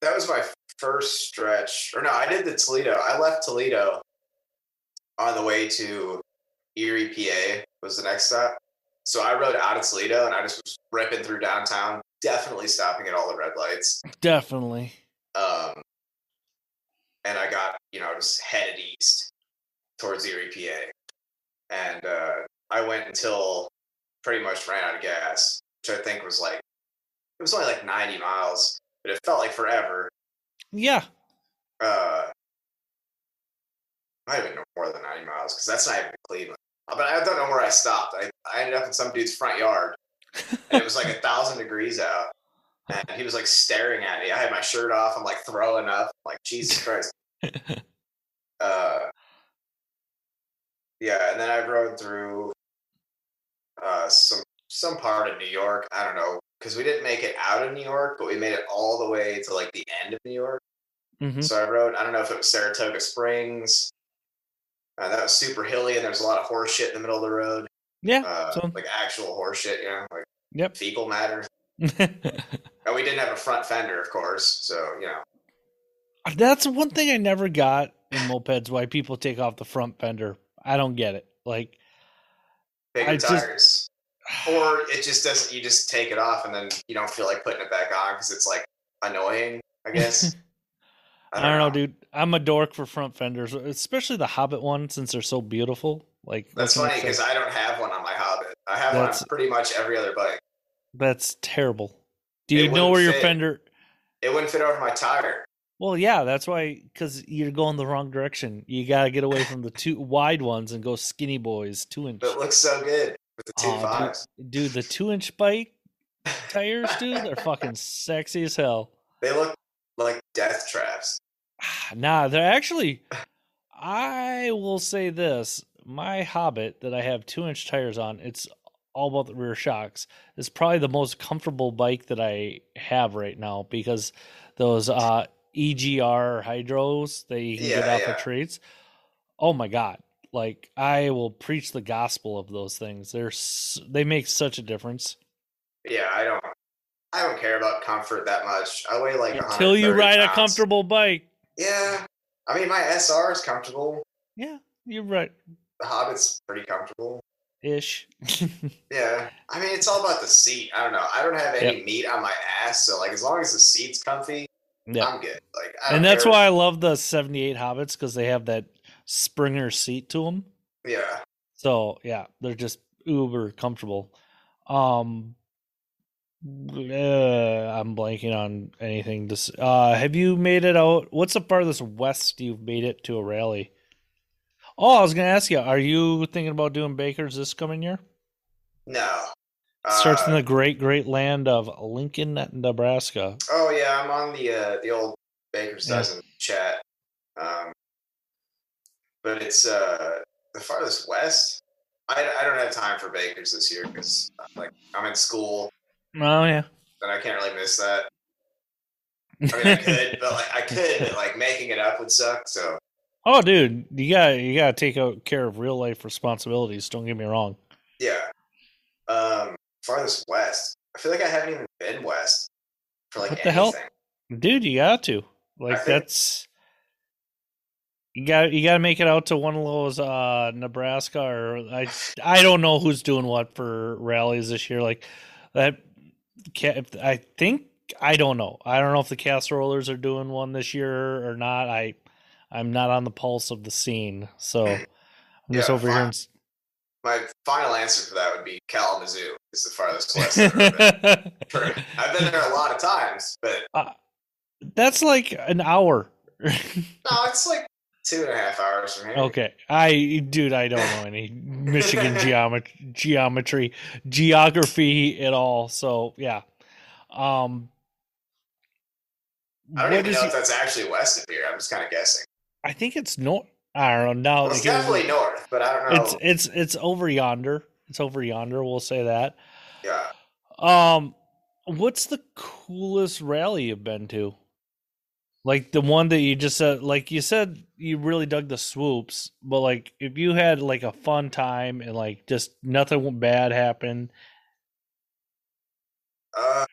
that was my first stretch, or no, I did the Toledo. I left Toledo on the way to Erie, PA was the next stop. So I rode out of Toledo and I just was ripping through downtown, definitely stopping at all the red lights. definitely? Um, and I got you know just headed east towards Erie, PA, and uh, I went until pretty much ran out of gas, which I think was like it was only like 90 miles, but it felt like forever. Yeah. Uh, I even more than 90 miles because that's not even Cleveland. But I don't know where I stopped. I, I ended up in some dude's front yard, and it was like a <laughs> thousand degrees out, and he was like staring at me. I had my shirt off. I'm like throwing up. I'm like Jesus <laughs> Christ. <laughs> uh, yeah, and then I rode through uh, some some part of New York. I don't know because we didn't make it out of New York, but we made it all the way to like the end of New York. Mhm. So I rode. I don't know if it was Saratoga Springs. Uh, that was super hilly, and there's a lot of horse shit in the middle of the road. Yeah. Uh, so, like actual horse shit, you know, like yep. fecal matter. <laughs> And we didn't have a front fender, of course. So you know, That's one thing I never got in mopeds why people take off the front fender. I don't get it. Like, bigger I just- tires, or it just doesn't. You just take it off, and then you don't feel like putting it back on because it's like annoying. I guess. <laughs> I don't know, dude. I'm a dork for front fenders, especially the Hobbit one since they're so beautiful. Like, That's funny because I don't have one on my Hobbit. I have one on pretty much every other bike. that's terrible. Do It you know wouldn't where your fender? It wouldn't fit over my tire. Well, yeah, that's why because you're going the wrong direction. You gotta get away from the two wide ones and go skinny boys, two inch. But it looks so good with the two Aw, fives. dude, dude, the two inch bike tires, dude, they're fucking sexy as hell. They look like death traps. Nah, they're actually. I will say this: my Hobbit that I have two inch tires on, it's all about the rear shocks. It's probably the most comfortable bike that I have right now because those uh, EGR hydros that you can get off yeah. of trades. Oh my god! Like I will preach the gospel of those things. They're they make such a difference Yeah, I don't. I don't care about comfort that much. I weigh like until you 130 ride a comfortable bike. Yeah, I mean my SR is comfortable. Yeah, you're right. The Hobbit's pretty comfortable. Ish. <laughs> Yeah, I mean it's all about the seat. I don't know. I don't have any meat on my ass, so like as long as the seat's comfy, yeah. I'm good. Like, I and that's care. why I love the 78 Hobbits because they have that Springer seat to them. Yeah, So yeah, they're just uber comfortable. Um, uh, I'm blanking on anything. To, uh, have you made it out? What's the farthest west you've made it to a rally? Oh, I was gonna ask you. Are you thinking about doing Bakers this coming year? no. Starts in Uh, the great, great land of Lincoln, Nebraska. Oh yeah, I'm on the uh, the old Baker's Yeah. Dozen chat. Um, but it's uh, the farthest west. I, I don't have time for Baker's this year because like I'm in school Oh yeah. and I can't really miss that. I mean, I could, but like I could, but like making it up would suck. So Oh, dude, you got you got to take out care of real life responsibilities. Don't get me wrong. yeah. Um, farthest west. I feel like I haven't even been west for like What the hell? Dude, you got to. Like think- that's you got you got to make it out to one of those uh Nebraska or I I don't know who's doing what for rallies this year like that I think I don't know. I don't know if the casserolers are doing one this year or not. I I'm not on the pulse of the scene. So I'm <laughs> just Yeah, over here and My final answer for that would be Kalamazoo is the farthest west. I've been. <laughs> I've been there a lot of times, but uh, That's like an hour. <laughs> no, it's like two and a half hours from here. Okay, I dude, I don't know any Michigan <laughs> geometry, geometry, geography at all. So yeah, um, I don't even know he- if that's actually west of here. I'm just kind of guessing. I think it's north. I don't know. Now Well, it's definitely north, but I don't know. it's it's it's over yonder. It's over yonder. We'll say that. yeah. Um, what's the coolest rally you've been to? Like the one that you just said, like you said, you really dug the swoops, but like if you had like a fun time and like just nothing bad happened. Uh,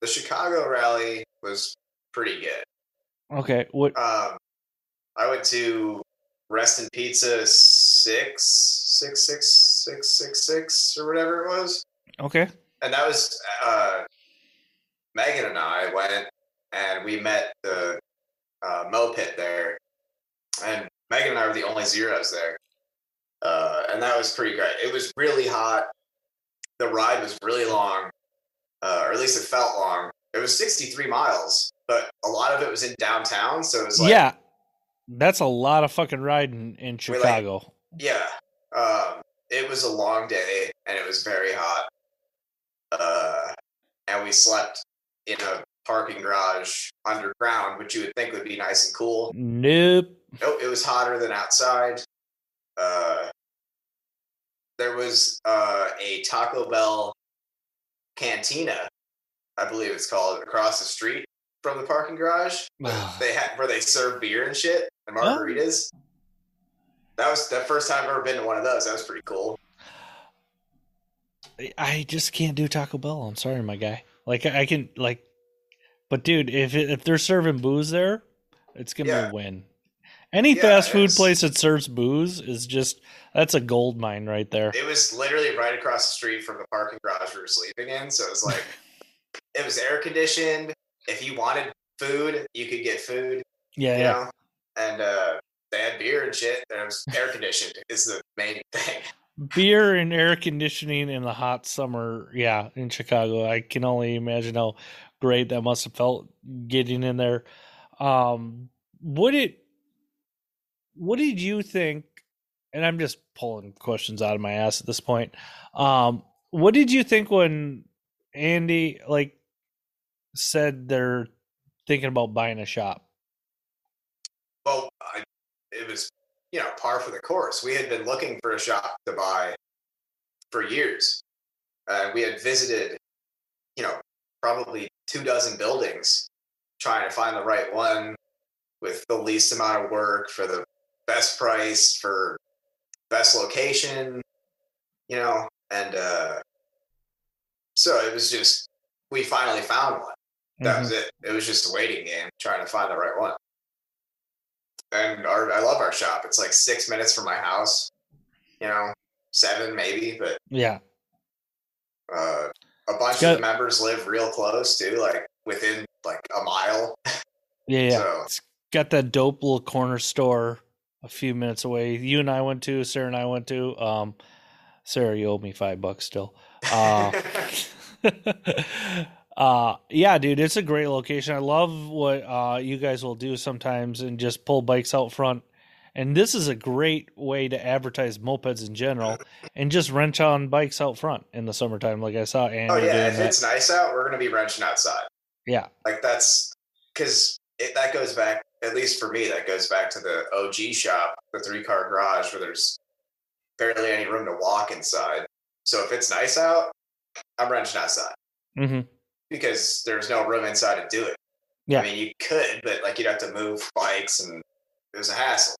the Chicago rally was pretty good. Okay, what? Um, I went to Rest in Pizza six six six six six six or whatever it was, Okay, and that was uh, Megan and I went and we met the uh, Mo Pit there, and Megan and I were the only zeros there, uh, and that was pretty great. It was really hot. the ride was really long, uh, or at least it felt long. It was 63 miles, but a lot of it was in downtown, so it was like yeah, that's a lot of fucking riding in We like- Chicago. Yeah. Um, it was a long day and it was very hot. Uh, and we slept in a parking garage underground, which you would think would be nice and cool. nope. Nope, it was hotter than outside. Uh, there was uh, a Taco Bell cantina, I believe it's called, across the street from the parking garage. They had where they serve beer and shit and margaritas. That was the first time I've ever been to one of those. That was pretty cool. I just can't do Taco Bell. I'm sorry, my guy. Like I can like, but dude, if if they're serving booze there, it's gonna be a win. Any Yeah, fast food place that serves booze is just that's a gold mine right there. It was literally right across the street from the parking garage we were sleeping in. So it was like, <laughs> it was air conditioned. If you wanted food, you could get food, Yeah, yeah. know? And uh, they had beer and shit. And it was air conditioned, is the main <laughs> thing. Beer and air conditioning in the hot summer. Yeah, in Chicago, I can only imagine how great that must have felt getting in there. Um, would it? What did you think? And I'm just pulling questions out of my ass at this point. Um, what did you think when Andy like said they're thinking about buying a shop? Well, I, it was, you know, par for the course. We had been looking for a shop to buy for years. Uh, we had visited, you know, probably two dozen buildings trying to find the right one with the least amount of work for the best price for best location, you know, and uh, so it was just we finally found one. That was it. It was just a waiting game, trying to find the right one. And our, I love our shop. It's like six minutes from my house, you know, seven maybe, but Yeah, uh, a bunch got- of the members live real close too, like within like a mile. yeah, yeah. So It's got that dope little corner store a few minutes away. You and I went to, Sarah and I went to. Um, Sarah, you owe me five bucks still. Uh, <laughs> uh, yeah, dude, it's a great location. I love what uh, you guys will do sometimes and just pull bikes out front. And this is a great way to advertise mopeds in general and just wrench on bikes out front in the summertime, like I saw Andy oh yeah, if that. it's nice out, we're gonna be wrenching outside. Yeah, Like that's because that goes back, at least for me, that goes back to the OG shop, the three car garage where there's barely any room to walk inside. So if it's nice out, I'm wrenching outside hmm because there's no room inside to do it. Yeah. I mean, you could, but like you'd have to move bikes and it was a hassle.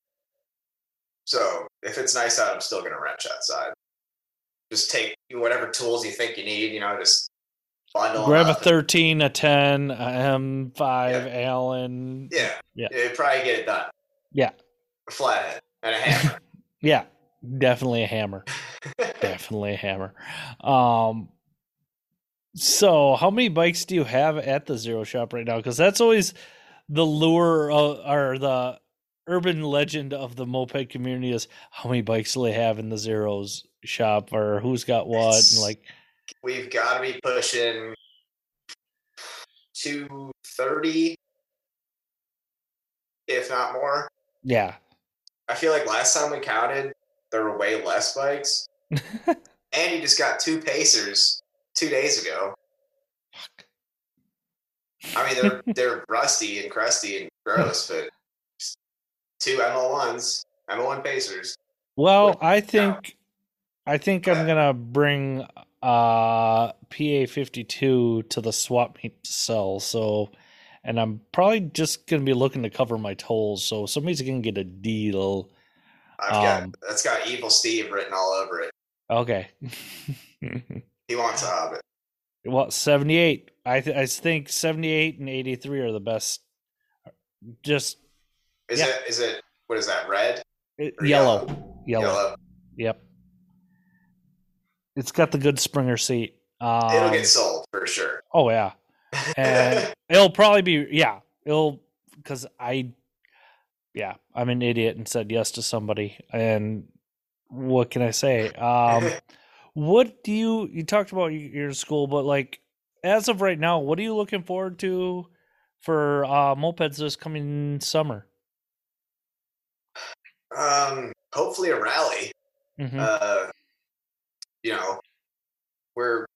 So if it's nice out, I'm still going to wrench outside. Just take whatever tools you think you need, you know, just bundle grab a up. 13, a 10, a M5 Allen. Yeah. Yeah. It'd probably get it done. Yeah. A flathead and a hammer. <laughs> Yeah, definitely a hammer. <laughs> definitely a hammer. Um, so how many bikes do you have at the Zero Shop right now? Because that's always the lure of, or the urban legend of the moped community is how many bikes do they have in the Zeros shop or who's got what It's- and like We've got to be pushing 230, if not more. yeah. I feel like last time we counted, there were way less bikes. <laughs> and you just got two Pacers two days ago. I mean, they're they're rusty and crusty and gross, but two ML1s, ML1 Pacers. Well, I think I think I'm gonna bring uh PA fifty two to the swap meet to sell. So, and I'm probably just gonna be looking to cover my tolls. So somebody's gonna get a deal. I've Um, got that's got Evil Steve written all over it. Okay. <laughs> He wants a Hobbit. well, seventy eight. I th- I think seventy eight and eighty three are the best. Just Is Yeah. it is it what is that red? it, yellow. yellow, Yellow. Yep. It's got the good Springer seat. Um, It'll get sold for sure. Oh yeah, and <laughs> it'll probably be yeah. It'll because I, yeah, I'm an idiot and said yes to somebody. And what can I say? Um, <laughs> what do you you talked about your school, but like as of right now, what are you looking forward to for uh, mopeds this coming summer? Um, hopefully a rally. Mm-hmm. Uh, you know, we're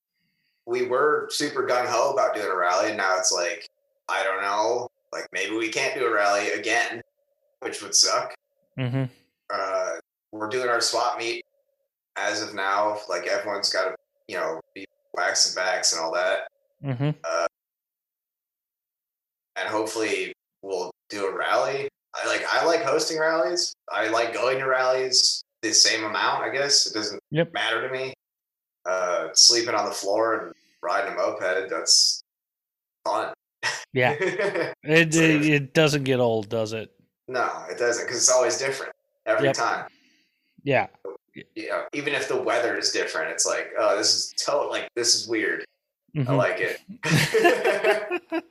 we were super gung ho about doing a rally, and now it's like I don't know, like maybe we can't do a rally again, which would suck. Mm-hmm. Uh, we're doing our swap meet as of now. Like everyone's got to, you know, be wax and backs and all that, Mm-hmm. Uh, and hopefully we'll do a rally. I like I like hosting rallies. I like going to rallies the same amount. I guess it doesn't Yep. matter to me. Uh, sleeping on the floor and riding a moped, that's fun. Yeah. <laughs> It, it it doesn't get old, does it? no, it doesn't because it's always different every Yep. time. Yeah. You know, even if the weather is different, it's like, oh, this is to- like this is weird. I Mhm. like it.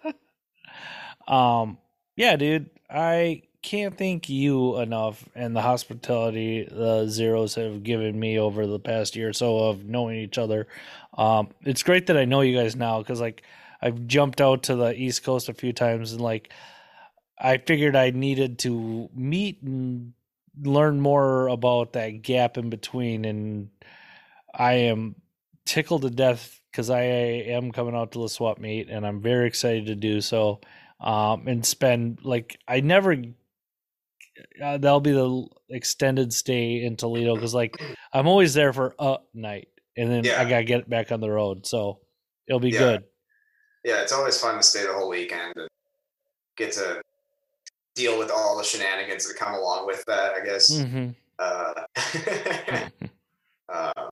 <laughs> um yeah dude i can't thank you enough and the hospitality the zeros have given me over the past year or so of knowing each other um it's great that i know you guys now because like i've jumped out to the east coast a few times and like i figured i needed to meet and learn more about that gap in between and i am tickled to death because I am coming out to the swap meet and I'm very excited to do so. Um, and spend like I never. Uh, that'll be the extended stay in Toledo because like I'm always there for a night and then Yeah. I gotta get back on the road, so it'll be Yeah. good. yeah, it's always fun to stay the whole weekend and get to deal with all the shenanigans that come along with that. I guess. hmm Uh, uh, <laughs>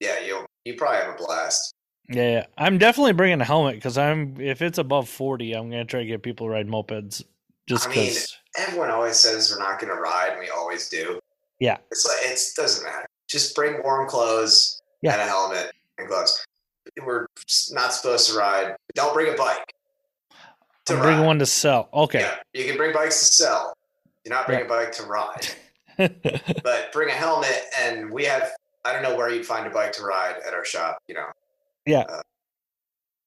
yeah, you'll you probably have a blast. Yeah, yeah, I'm definitely bringing a helmet because I'm if it's above forty, I'm gonna try to get people to ride mopeds just I mean, because. Everyone always says we're not going to ride, and we always do. Yeah. It's like it doesn't matter. Just bring warm clothes Yeah. and a helmet and gloves. We're not supposed to ride. Don't bring a bike. To I'm bringing one to sell. Okay. Yeah, you can bring bikes to sell. Do not bring Yeah. a bike to ride. <laughs> but bring a helmet, and we have. I don't know where you'd find a bike to ride at our shop. You know. Yeah. Uh,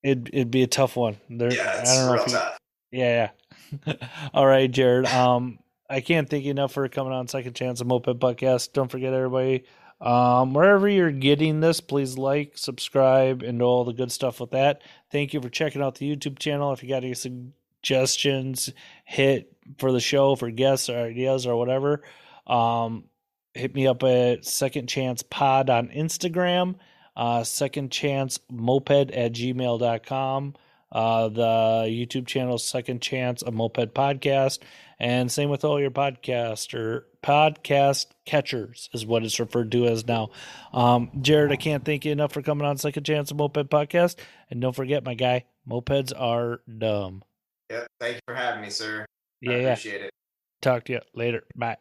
it'd it'd be a tough one. There, Yeah, it's I don't know real you, tough. Yeah, yeah. <laughs> All right, Jared. Um, I can't thank you enough for coming on Second Chance, a Moped Podcast. Don't forget, everybody, um, wherever you're getting this, please like, subscribe, and all the good stuff with that. Thank you for checking out the YouTube channel. If you got any suggestions, hit for the show, for guests or ideas or whatever, um, hit me up at Second Chance Pod on Instagram, uh, Second Chance Moped at gmail.com. Uh, the YouTube channel Second Chance, a Moped Podcast, and same with all your podcast or podcast catchers is what it's referred to as now. Um, Jared, I can't thank you enough for coming on Second Chance, a Moped Podcast, and don't forget, my guy, mopeds are dumb. Yeah. Thank you for having me, sir. I Yeah, yeah. appreciate it. Talk to you later. Bye.